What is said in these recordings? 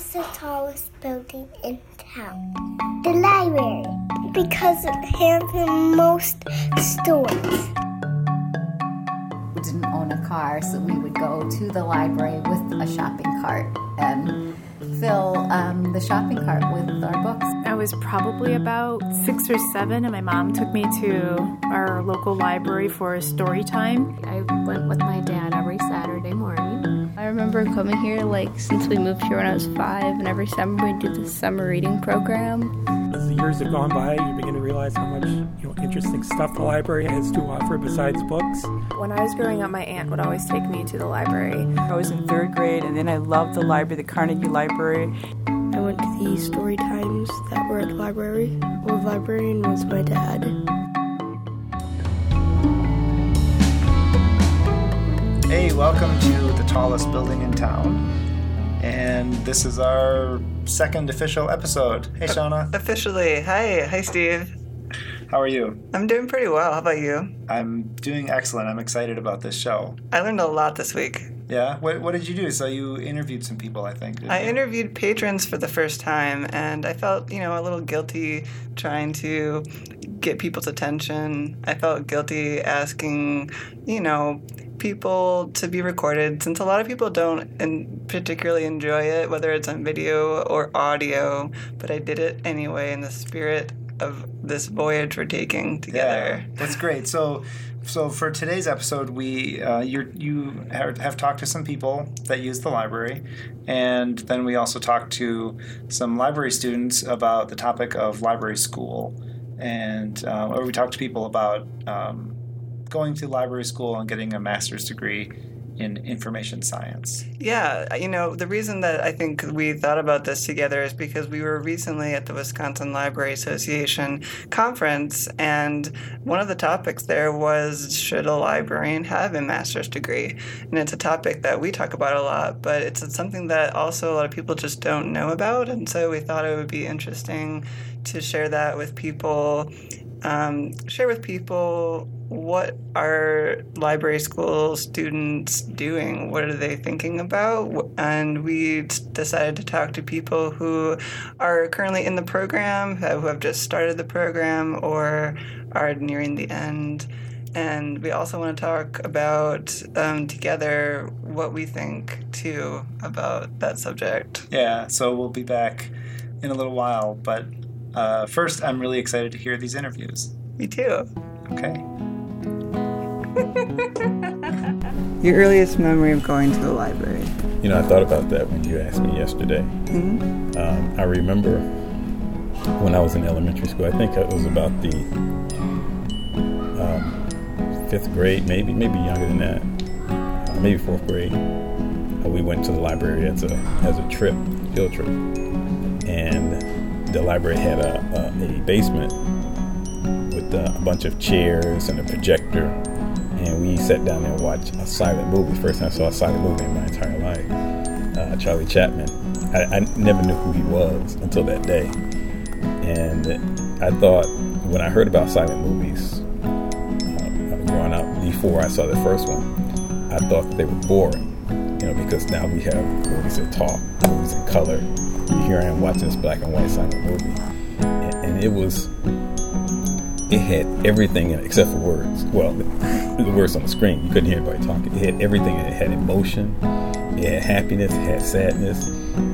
What's the tallest building in town? The library, because it has the most stores. We didn't own a car, so we would go to the library with a shopping cart and fill um, the shopping cart with our books. I was probably about six or seven, and my mom took me to our local library for a story time. I went with my dad every Saturday morning. I remember coming here like since we moved here when I was five, and every summer we did the summer reading program. As the years have gone by, you begin to realize how much you know interesting stuff the library has to offer besides books. When I was growing up, my aunt would always take me to the library. I was in third grade, and then I loved the library, the Carnegie Library. I went to the story times that were at the library. The librarian was my dad. Hey, welcome to the tallest building in town. And this is our second official episode. Hey, Shauna. Officially. Hi. Hi, Steve. How are you? I'm doing pretty well. How about you? I'm doing excellent. I'm excited about this show. I learned a lot this week. Yeah? What, what did you do? So you interviewed some people, I think. I you? interviewed patrons for the first time, and I felt, you know, a little guilty trying to get people's attention. I felt guilty asking, you know, people to be recorded since a lot of people don't and particularly enjoy it whether it's on video or audio but i did it anyway in the spirit of this voyage we're taking together Yeah, that's great. So, so for today's episode, we uh, you have talked to some people that use the library, and then we also talked to some library students about the topic of library school, and uh, or we talked to people about um, going to library school and getting a master's degree in information science. Yeah, you know, the reason that I think we thought about this together is because we were recently at the Wisconsin Library Association conference, and one of the topics there was should a librarian have a master's degree? And it's a topic that we talk about a lot, but it's something that also a lot of people just don't know about, and so we thought it would be interesting to share that with people. Um, share with people what are library school students doing? What are they thinking about? And we decided to talk to people who are currently in the program, who have just started the program, or are nearing the end. And we also want to talk about um, together what we think too about that subject. Yeah, so we'll be back in a little while, but uh, first, I'm really excited to hear these interviews. Me too. Okay. Your earliest memory of going to the library? You know, I thought about that when you asked me yesterday. Mm-hmm. Um, I remember when I was in elementary school, I think it was about the um, fifth grade, maybe, maybe younger than that, uh, maybe fourth grade. Uh, we went to the library as a as a trip, field trip, and the library had a, a, a basement with a, a bunch of chairs and a projector and we sat down there and watched a silent movie. First time I saw a silent movie in my entire life. Uh, Charlie Chaplin. I, I, never knew who he was until that day, and I thought when I heard about silent movies uh, growing up before I saw the first one, I thought they were boring. Because now we have movies that talk, movies in color. Here I am watching this black and white silent movie, and, and it was it had everything in it except for words. Well, the, words on the screen, you couldn't hear anybody talking. It had everything in it. It had emotion, it had happiness, it had sadness,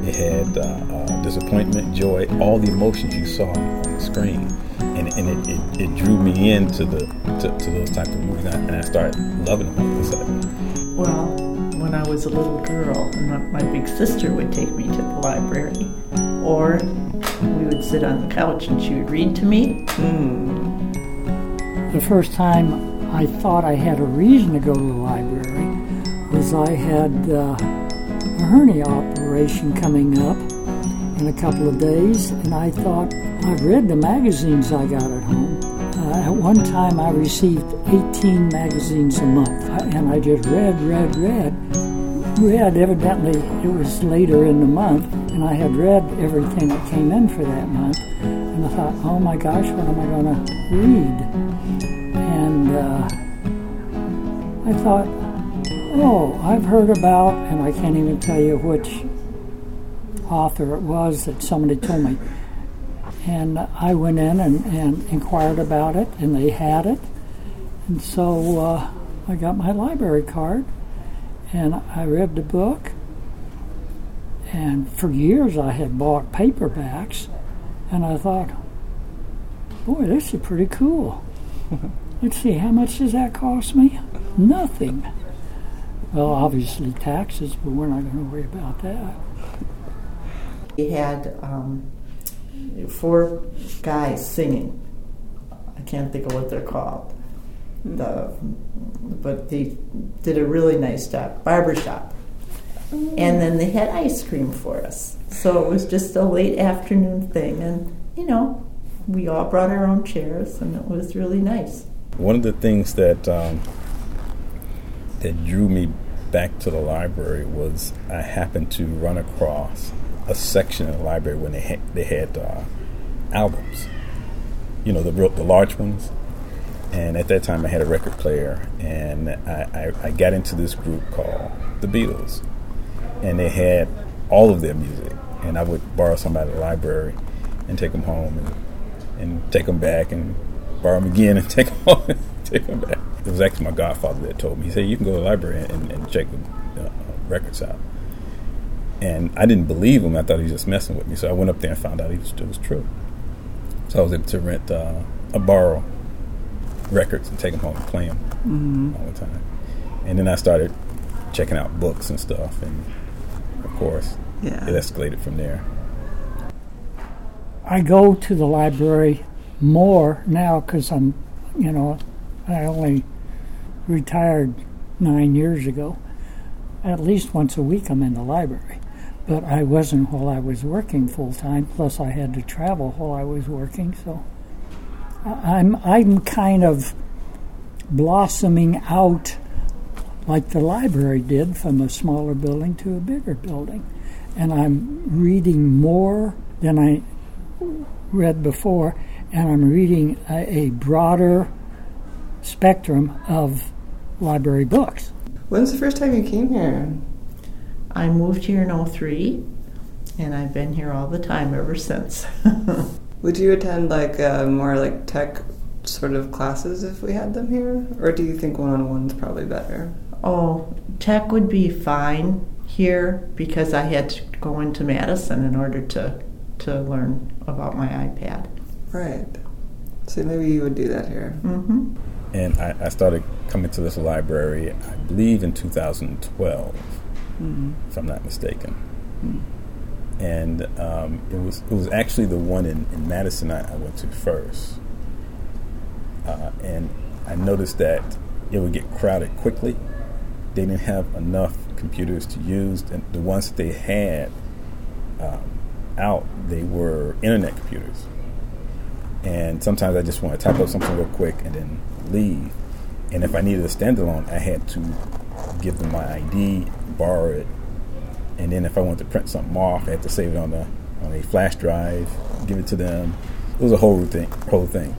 it had uh, uh, disappointment, joy, all the emotions you saw on the screen. And, and it, it, it drew me into the to, to those type of movies, and I, and I started loving them all of a sudden. Well, I was a little girl, and my, big sister would take me to the library, or we would sit on the couch and she would read to me. Mm. The first time I thought I had a reason to go to the library was I had uh, a hernia operation coming up in a couple of days, and I thought I've read the magazines I got at home. Uh, at one time, I received 18 magazines a month, and I just read, read, read. Read, evidently, it was later in the month, and I had read everything that came in for that month. And I thought, oh my gosh, what am I going to read? And uh, I thought, oh, I've heard about, and I can't even tell you which author it was that somebody told me. And I went in and, and inquired about it, and they had it. And so uh, I got my library card, and I read the book. And for years I had bought paperbacks, and I thought, boy, this is pretty cool. Let's see, how much does that cost me? Nothing. Well, obviously taxes, but we're not going to worry about that. We had um, four guys singing. I can't think of what they're called. The, but they did a really nice job. Barbershop. And then they had ice cream for us. So it was just a late afternoon thing. And, you know, we all brought our own chairs, and it was really nice. One of the things that um, that drew me back to the library was I happened to run across a section in the library when they had, they had uh, albums, you know, the real, the large ones. And at that time, I had a record player, and I, I, I got into this group called the Beatles, and they had all of their music. And I would borrow some out of the library and take them home, and, and take them back, and borrow them again, and take them home, and take them back. It was actually my godfather that told me. He said, "You can go to the library and, and check the uh, records out." And I didn't believe him. I thought he was just messing with me. So I went up there and found out was, it was true. So I was able to rent uh, a borrow records and take them home and play them Mhm. all the time. And then I started checking out books and stuff, and of course, Yeah. it escalated from there. I go to the library more now because I'm, you know, I only retired nine years ago. At least once a week I'm in the library. But I wasn't while I was working full time, plus I had to travel while I was working, so I- I'm I'm kind of blossoming out like the library did from a smaller building to a bigger building. And I'm reading more than I read before, and I'm reading a, a broader spectrum of library books. When's the first time you came here? I moved here in 03, and I've been here all the time ever since. Would you attend like uh, more like tech sort of classes if we had them here, or do you think one-on-one's probably better? Oh, tech would be fine here because I had to go into Madison in order to to learn about my iPad. Right. So maybe you would do that here. Mm-hmm. And I, I started coming to this library, I believe, in 2012, Mhm. if I'm not mistaken. And um, it was it was actually the one in, in Madison I, I went to first. Uh, and I noticed that it would get crowded quickly. They didn't have enough computers to use, and the ones that they had um, out, they were internet computers. And sometimes I just want to type up something real quick and then leave. And if I needed a standalone, I had to give them my ID, borrow it, and then if I wanted to print something off, I had to save it on a on a flash drive, give it to them. It was a whole thing. Whole thing.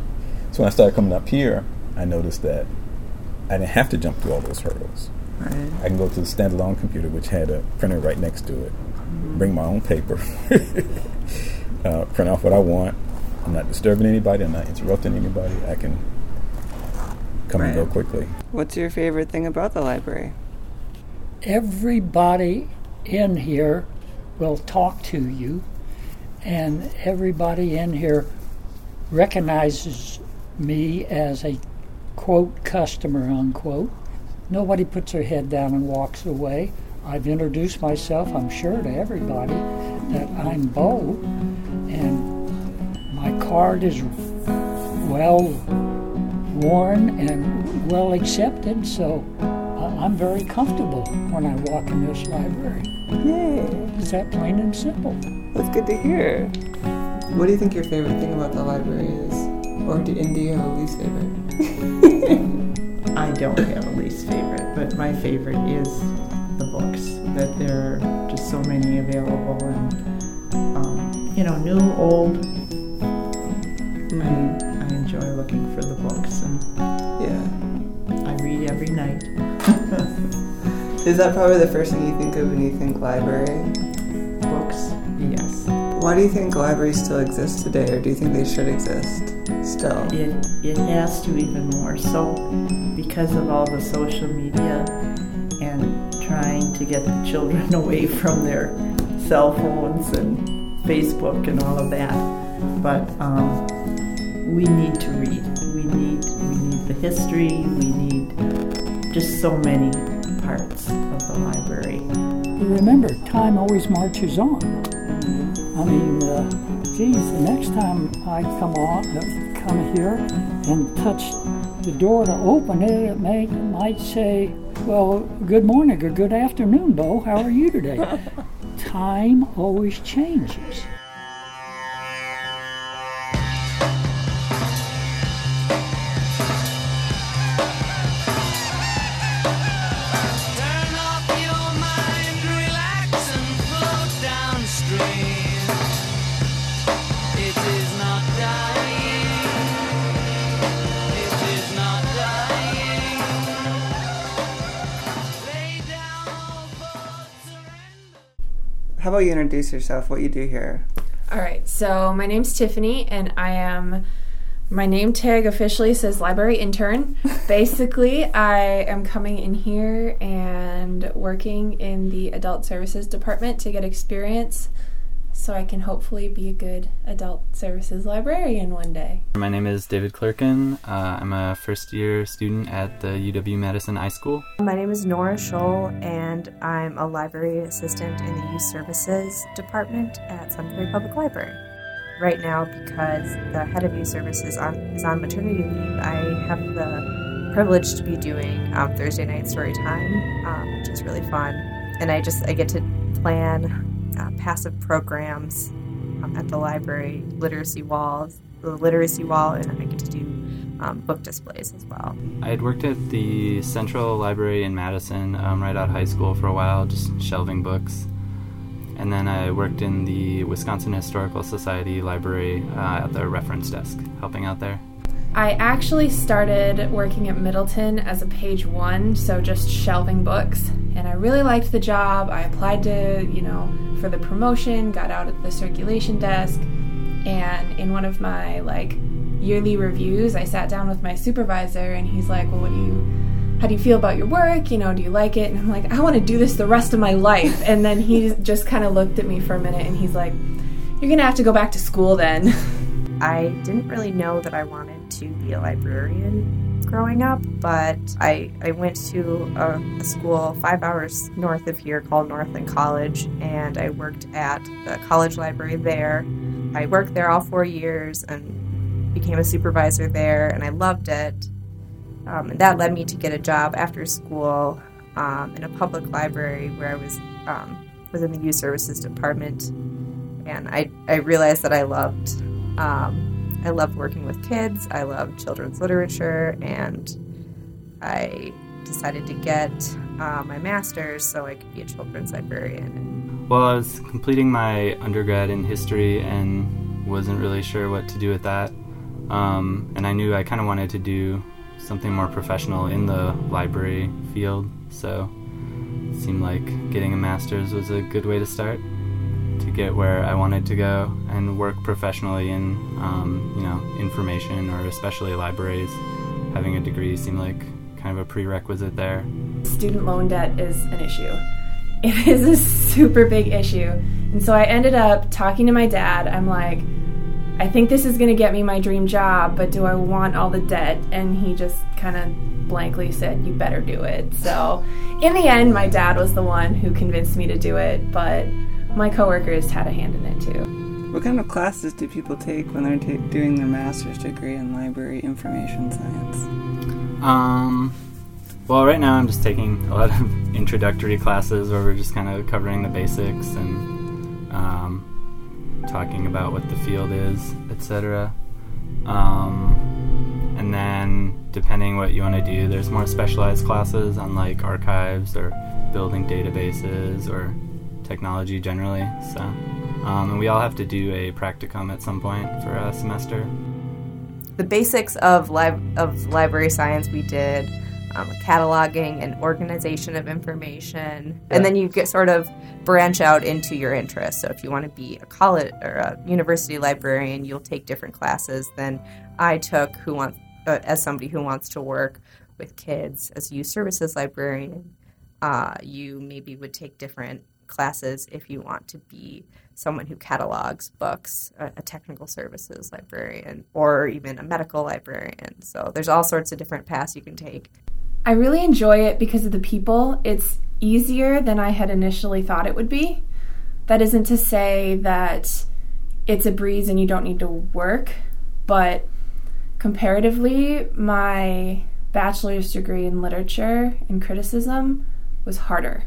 So when I started coming up here, I noticed that I didn't have to jump through all those hurdles. Right. I can go to the standalone computer, which had a printer right next to it, bring my own paper, uh, print off what I want. I'm not disturbing anybody. I'm not interrupting anybody. I can come and go quickly. What's your favorite thing about the library? Everybody in here will talk to you, and everybody in here recognizes me as a quote customer unquote. Nobody puts their head down and walks away. I've introduced myself, I'm sure, to everybody that I'm Bo, and my card is well worn and well accepted, so I'm very comfortable when I walk in this library. Yay! It's that plain and simple. That's good to hear. What do you think your favorite thing about the library is? Or do, and do you have a least favorite? I don't have a least favorite, but my favorite is the books. That there are just so many available, and um, you know, new, old. I, I Is that probably the first thing you think of when you think library? Books, yes. Why do you think libraries still exist today, or do you think they should exist still? It, it has to even more so because of all the social media and trying to get the children away from their cell phones and Facebook and all of that. But um, we need to read. We need we need the history. We need just so many parts of the library. Remember, time always marches on. I mean, uh, geez, the next time I come on, uh, come here and touch the door to open it, it may, might say, "Well, good morning or good afternoon, Bo. How are you today?" time always changes. About you introduce yourself, what you do here? All right, so my name's Tiffany, and I am. My name tag officially says library intern. Basically, I am coming in here and working in the adult services department to get experience so I can hopefully be a good adult services librarian one day. My name is David Clerkin. Uh, I'm a first year student at the UW Madison iSchool. My name is Nora Scholl, and I'm a library assistant in the Youth Services Department at Sun Prairie Public Library. Right now, because the head of youth services on, is on maternity leave, I have the privilege to be doing um, Thursday night story time, um, which is really fun. And I just I get to plan uh, passive programs um, at the library, literacy walls, the literacy wall, and I get to do um, book displays as well. I had worked at the Central Library in Madison um, right out of high school for a while, just shelving books. And then I worked in the Wisconsin Historical Society Library uh, at the reference desk, helping out there. I actually started working at Middleton as a page one, so just shelving books. And I really liked the job. I applied to, you know, for the promotion, got out at the circulation desk, and in one of my like yearly reviews, I sat down with my supervisor and he's like, "Well, what do you how do you feel about your work? You know, do you like it?" And I'm like, "I want to do this the rest of my life." And then he just kind of looked at me for a minute and he's like, "You're going to have to go back to school then." I didn't really know that I wanted to be a librarian growing up, but I, I went to a, a, school five hours north of here called Northland College, and I worked at the college library there. I worked there all four years and became a supervisor there, and I loved it. Um, and that led me to get a job after school um, in a public library where I was um, was in the youth services department, and I I realized that I loved um, I loved working with kids. I loved children's literature, and I decided to get uh, my master's so I could be a children's librarian. Well, I was completing my undergrad in history and wasn't really sure what to do with that. Um, and I knew I kind of wanted to do something more professional in the library field, so it seemed like getting a master's was a good way to start to get where I wanted to go and work professionally in, um, you know, information or especially libraries. Having a degree seemed like kind of a prerequisite there. Student loan debt is an issue. It is a super big issue. And so I ended up talking to my dad. I'm like, I think this is going to get me my dream job, but do I want all the debt? And he just kind of blankly said, You better do it. So in the end, my dad was the one who convinced me to do it, but my coworkers had a hand in it too. What kind of classes do people take when they're ta- doing their master's degree in library information science? Um, well, right now I'm just taking a lot of introductory classes where we're just kind of covering the basics and um, talking about what the field is, etc. Um, and then, depending what you want to do, there's more specialized classes on like archives or building databases or technology generally. So, um, and we all have to do a practicum at some point for a semester. The basics of lib- of library science we did um, cataloging and organization of information. And then you get sort of branch out into your interests. So if you want to be a college or a university librarian, you'll take different classes than I took who wants uh, as somebody who wants to work with kids as a youth services librarian. Uh, you maybe would take different classes if you want to be someone who catalogs books, a, a, technical services librarian, or even a medical librarian. So there's all sorts of different paths you can take. I really enjoy it because of the people. It's easier than I had initially thought it would be. That isn't to say that it's a breeze and you don't need to work, but comparatively, my bachelor's degree in literature and criticism was harder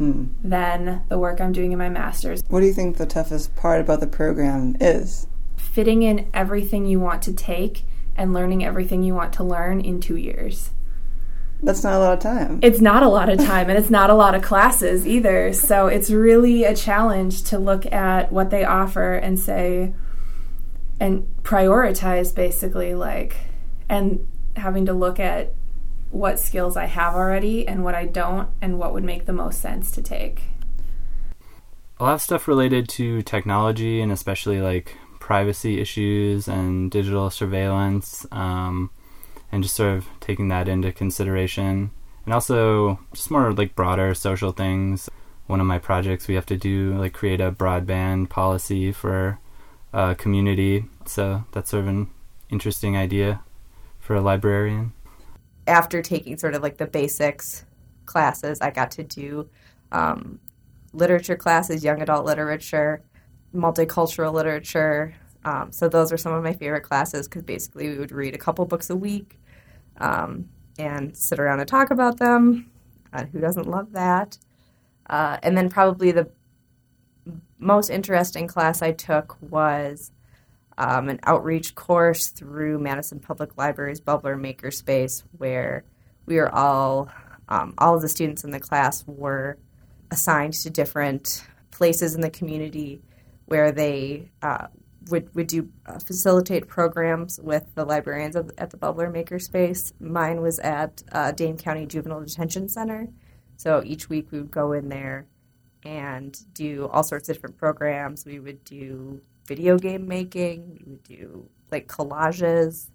hmm. than the work I'm doing in my master's. What do you think the toughest part about the program is? Fitting in everything you want to take and learning everything you want to learn in two years. That's not a lot of time. It's not a lot of time, and it's not a lot of classes either. So it's really a challenge to look at what they offer and say, and prioritize basically, like, and having to look at what skills I have already and what I don't, and what would make the most sense to take. A lot of stuff related to technology and especially like privacy issues and digital surveillance, um, and just sort of taking that into consideration. And also just more like broader social things. One of my projects we have to do like create a broadband policy for a community. So that's sort of an interesting idea for a librarian after taking sort of like the basics classes, I got to do um, literature classes, young adult literature, multicultural literature. Um, so those are some of my favorite classes because basically we would read a couple books a week um, and sit around and talk about them. Uh, who doesn't love that? Uh, and then probably the most interesting class I took was um, an outreach course through Madison Public Library's Bubbler Makerspace, where we are all, um, all of the students in the class were assigned to different places in the community where they uh, would, would do uh, facilitate programs with the librarians of, at the Bubbler Makerspace. Mine was at uh, Dane County Juvenile Detention Center. So each week we would go in there and do all sorts of different programs. We would do video game making. We would do like collages,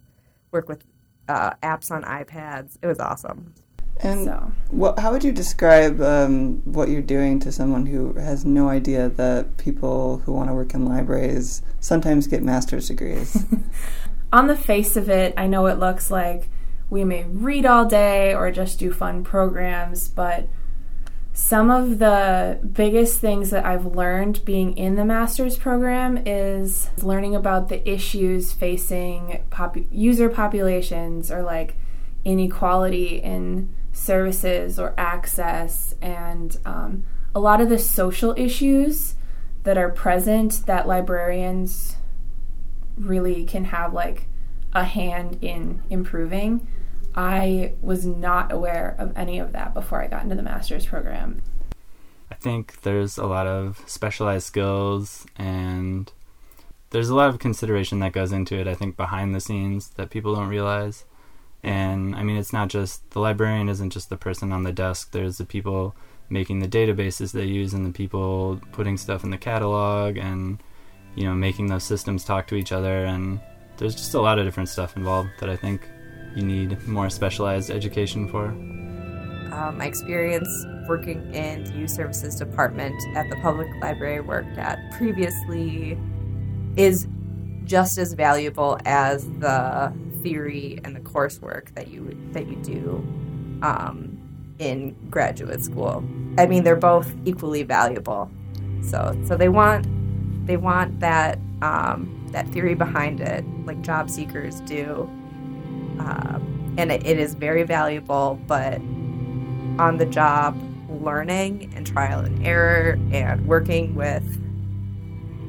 work with uh, apps on iPads. It was awesome. And so. what, how would you describe um, what you're doing to someone who has no idea that people who want to work in libraries sometimes get master's degrees? on the face of it, I know it looks like we may read all day or just do fun programs, but some of the biggest things that I've learned being in the master's program is learning about the issues facing pop- user populations or like inequality in services or access and um, a lot of the social issues that are present that librarians really can have like a hand in improving. I was not aware of any of that before I got into the master's program. I think there's a lot of specialized skills and there's a lot of consideration that goes into it, I think, behind the scenes that people don't realize. And I mean, it's not just the librarian isn't just the person on the desk, there's the people making the databases they use and the people putting stuff in the catalog and, you know, making those systems talk to each other. And there's just a lot of different stuff involved that I think you need more specialized education for? Um, my experience working in the youth services department at the public library I worked at previously is just as valuable as the theory and the coursework that you that you do um, in graduate school. I mean, they're both equally valuable. So so they want they want that um, that theory behind it, like job seekers do, um, and it, it is very valuable, but on the job learning and trial and error and working with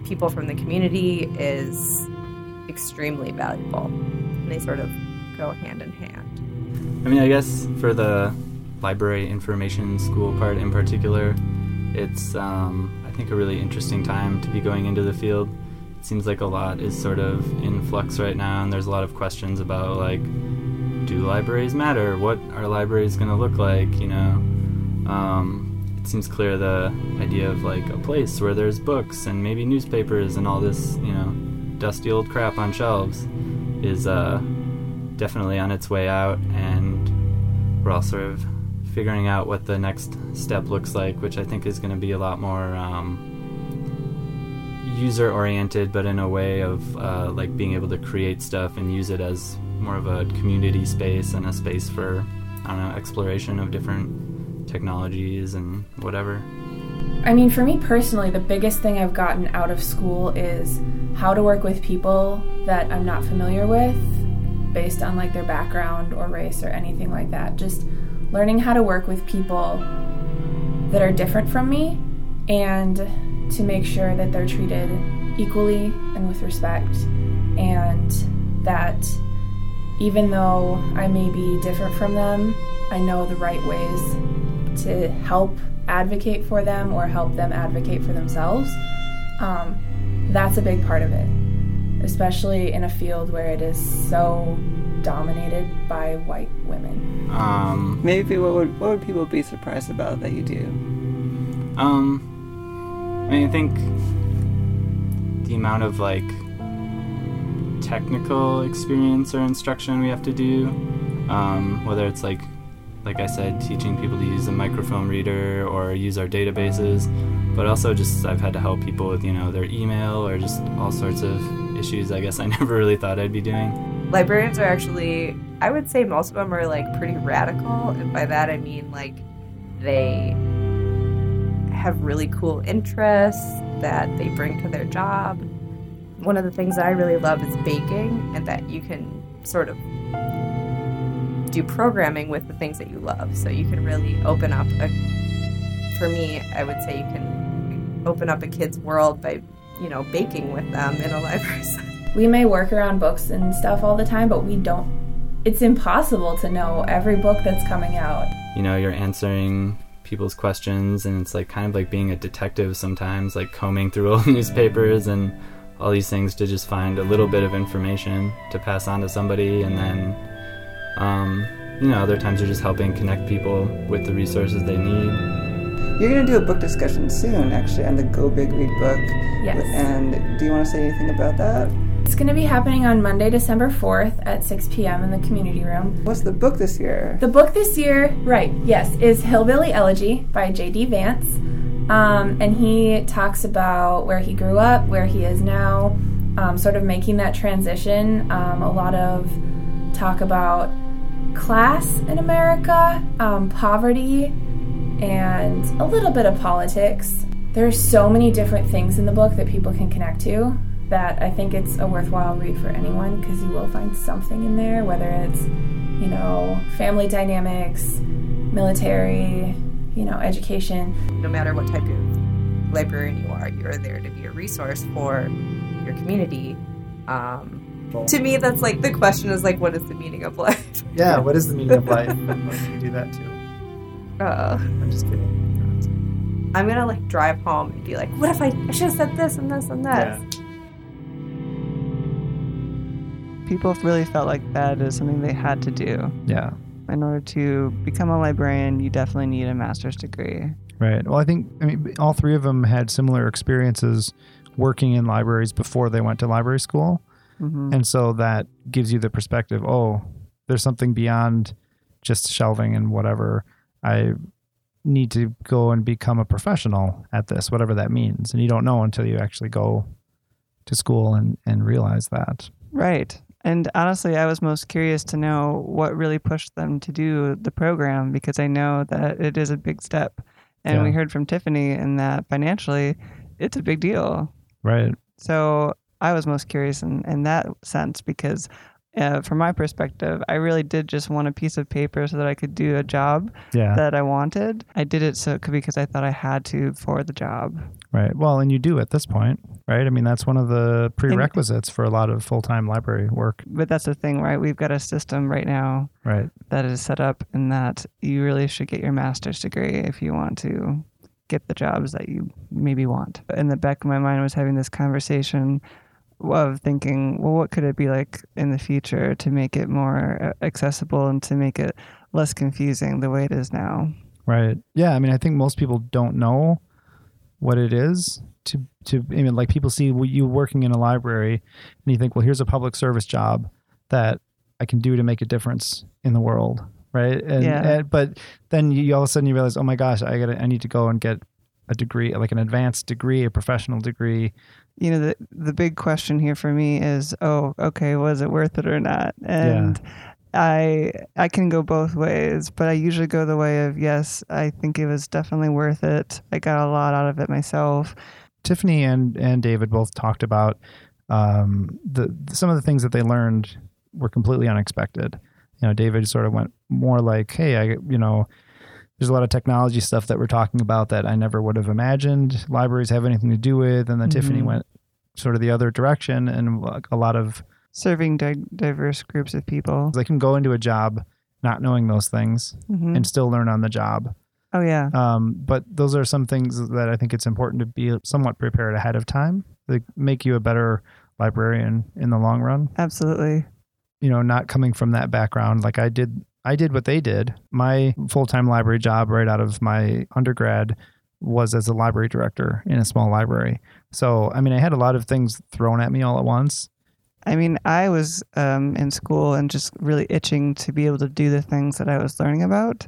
people from the community is extremely valuable. And they sort of go hand in hand. I mean, I guess for the library information school part in particular, it's, um, I think, a really interesting time to be going into the field. Seems like a lot is sort of in flux right now, and there's a lot of questions about, like, do libraries matter? What are libraries going to look like? You know, um, it seems clear the idea of like a place where there's books and maybe newspapers and all this, you know, dusty old crap on shelves is uh, definitely on its way out, and we're all sort of figuring out what the next step looks like, which I think is going to be a lot more um, user oriented, but in a way of uh, like being able to create stuff and use it as more of a community space and a space for I don't know exploration of different technologies and whatever. I mean, for me personally, the biggest thing I've gotten out of school is how to work with people that I'm not familiar with based on like their background or race or anything like that. Just learning how to work with people that are different from me and to make sure that they're treated equally and with respect and that even though I may be different from them, I know the right ways to help advocate for them or help them advocate for themselves. Um, that's a big part of it, especially in a field where it is so dominated by white women. Um, Maybe what would what would people be surprised about that you do? Um, I mean, I think the amount of like technical experience or instruction we have to do, um, whether it's like, like I said, teaching people to use a microfilm reader or use our databases, but also just I've had to help people with you know their email or just all sorts of issues. I guess I never really thought I'd be doing. Librarians are actually, I would say most of them are like pretty radical, and by that I mean like they have really cool interests that they bring to their job. One of the things that I really love is baking, and that you can sort of do programming with the things that you love. So you can really open up a, for me, I would say you can open up a kid's world by, you know, baking with them in a library setting. We may work around books and stuff all the time, but we don't. It's impossible to know every book that's coming out. You know, you're answering people's questions, and it's like kind of like being a detective sometimes, like combing through old newspapers and all these things to just find a little bit of information to pass on to somebody, and then, um, you know, other times you're just helping connect people with the resources they need. You're going to do a book discussion soon, actually, on the Go Big Read book. Yes. And do you want to say anything about that? It's going to be happening on Monday, December 4th at 6 p.m. in the community room. What's the book this year? The book this year, right, yes, is Hillbilly Elegy by J.D. Vance. Um, and he talks about where he grew up, where he is now, um, sort of making that transition. Um, a lot of talk about class in America, um, poverty, and a little bit of politics. There's so many different things in the book that people can connect to that I think it's a worthwhile read for anyone because you will find something in there, whether it's, you know, family dynamics, military, you know, education. No matter what type of librarian you are, you're there to be a resource for your community. Um, to me, that's like the question is like, what is the meaning of life? Yeah, what is the meaning of life? and what can you do that too? Uh, I'm just kidding. I'm gonna like drive home and be like, what if I, I should have said this and this and this? People really felt like that is something they had to do. Yeah. In order to become a librarian, you definitely need a master's degree. Right. Well, I think I mean all three of them had similar experiences working in libraries before they went to library school, Mhm. and so that gives you the perspective. Oh, there's something beyond just shelving and whatever. I need to go and become a professional at this, whatever that means, and you don't know until you actually go to school and and realize that. Right. And honestly, I was most curious to know what really pushed them to do the program because I know that it is a big step. And we heard from Tiffany in that financially, it's a big deal. Right. So I was most curious in, in that sense because, uh, from my perspective, I really did just want a piece of paper so that I could do a job Yeah. that I wanted. I did it so it could be because I thought I had to for the job. Right. Well, and you do at this point, right? I mean, that's one of the prerequisites for a lot of full time library work. But that's the thing, right? We've got a system right now Right. that is set up in that you really should get your master's degree if you want to get the jobs that you maybe want. In the back of my mind, I was having this conversation of thinking, well, what could it be like in the future to make it more accessible and to make it less confusing the way it is now? Right. Yeah. I mean, I think most people don't know what it is to to. I mean, like people see you working in a library, and you think, well, here's a public service job that I can do to make a difference in the world, right? And, Yeah. and- but then you, all of a sudden you realize, oh my gosh, I got I need to go and get a degree, like an advanced degree, a professional degree. You know, the the big question here for me is, oh, okay, was it worth it or not? And I I can go both ways, but I usually go the way of yes, I think it was definitely worth it. I got a lot out of it myself. Tiffany and and David both talked about um, the some of the things that they learned were completely unexpected. You know, David sort of went more like, "Hey, I you know, there's a lot of technology stuff that we're talking about that I never would have imagined libraries have anything to do with," and then Tiffany Mhm. went sort of the other direction and a lot of Serving di- diverse groups of people. they can go into a job not knowing those things Mhm. and still learn on the job. Oh yeah. Um, but those are some things that I think it's important to be somewhat prepared ahead of time. They make you a better librarian in the long run. Absolutely. You know, not coming from that background, like I did. I did what they did. My full time library job right out of my undergrad was as a library director in a small library. So, I mean, I had a lot of things thrown at me all at once. I mean, I was um, in school and just really itching to be able to do the things that I was learning about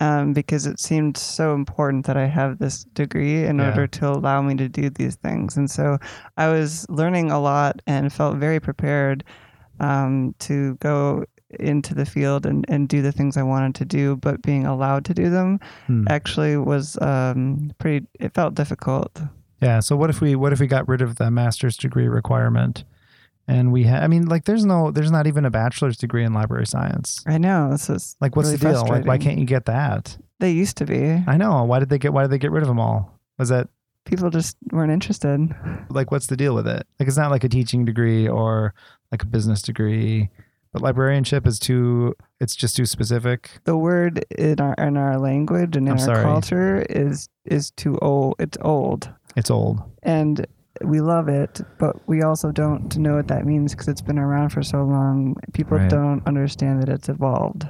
um, because it seemed so important that I have this degree in Yeah. order to allow me to do these things. And so I was learning a lot and felt very prepared um, to go into the field and, and do the things I wanted to do, but being allowed to do them Hmm. actually was um, pretty, it felt difficult. Yeah. So what if we what if we got rid of the master's degree requirement, and we had? I mean, like, there's no, there's not even a bachelor's degree in library science. I know. this is Like, what's really the deal? Like, why can't you get that? They used to be. I know. Why did they get? Why did they get rid of them all? Was that People just weren't interested. like what's the deal with it? Like, it's not like a teaching degree or like a business degree, but librarianship is too. It's just too specific. the word in our in our language and in I'm our sorry. culture is is too old. It's old, It's old. and we love it, but we also don't know what that means because it's been around for so long. People Right. don't understand that it's evolved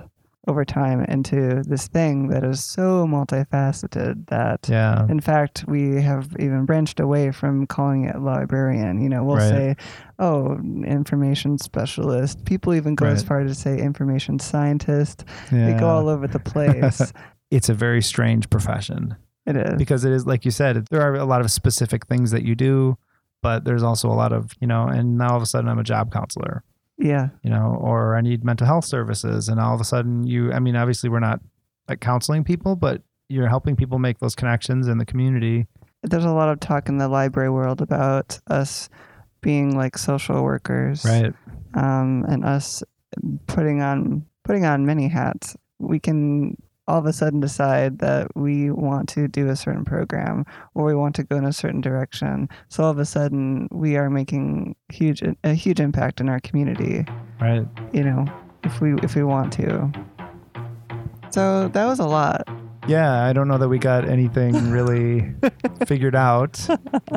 over time into this thing that is so multifaceted that Yeah. in fact we have even branched away from calling it librarian you know we'll Right. say oh information specialist people even go as Right. far to say information scientist they go all over the place it's a very strange profession. It is. because it is like you said, there are a lot of specific things that you do, but there's also a lot of you know. And now all of a sudden, I'm a job counselor. Yeah. you know, or I need mental health services. And all of a sudden, you, I mean, obviously, we're not like counseling people, but you're helping people make those connections in the community. There's a lot of talk in the library world about us being like social workers, Right. Um, and us putting on putting on many hats. We can all of a sudden decide that we want to do a certain program or we want to go in a certain direction. So all of a sudden, we are making huge a huge impact in our community. Right. You know, if we if we want to. So that was a lot. Yeah, I don't know that we got anything really figured out,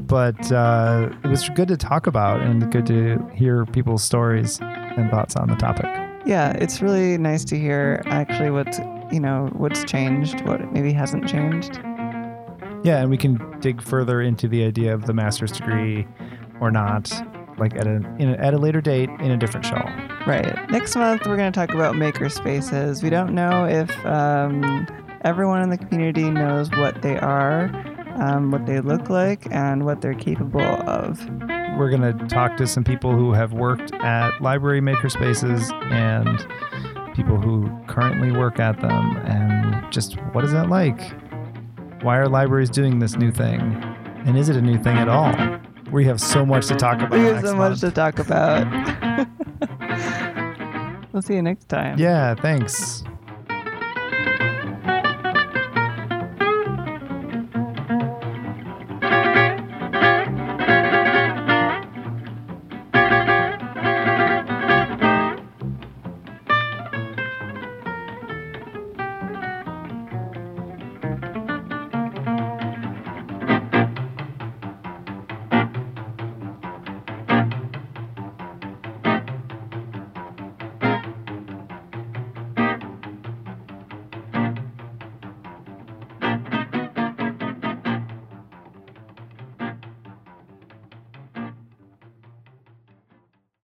but uh, it was good to talk about and good to hear people's stories and thoughts on the topic. Yeah, it's really nice to hear actually what's you know what's changed, what maybe hasn't changed. Yeah, and we can dig further into the idea of the master's degree or not, like at a, in a at a later date in a different show. Right. Next month we're going to talk about maker spaces. We don't know if um, everyone in the community knows what they are, um, what they look like, and what they're capable of. We're going to talk to some people who have worked at library maker spaces and people who currently work at them and just what is that like? Why are libraries doing this new thing? And is it a new thing at all? We have so much to talk about. We have so month. much to talk about. we'll see you next time. Yeah, thanks.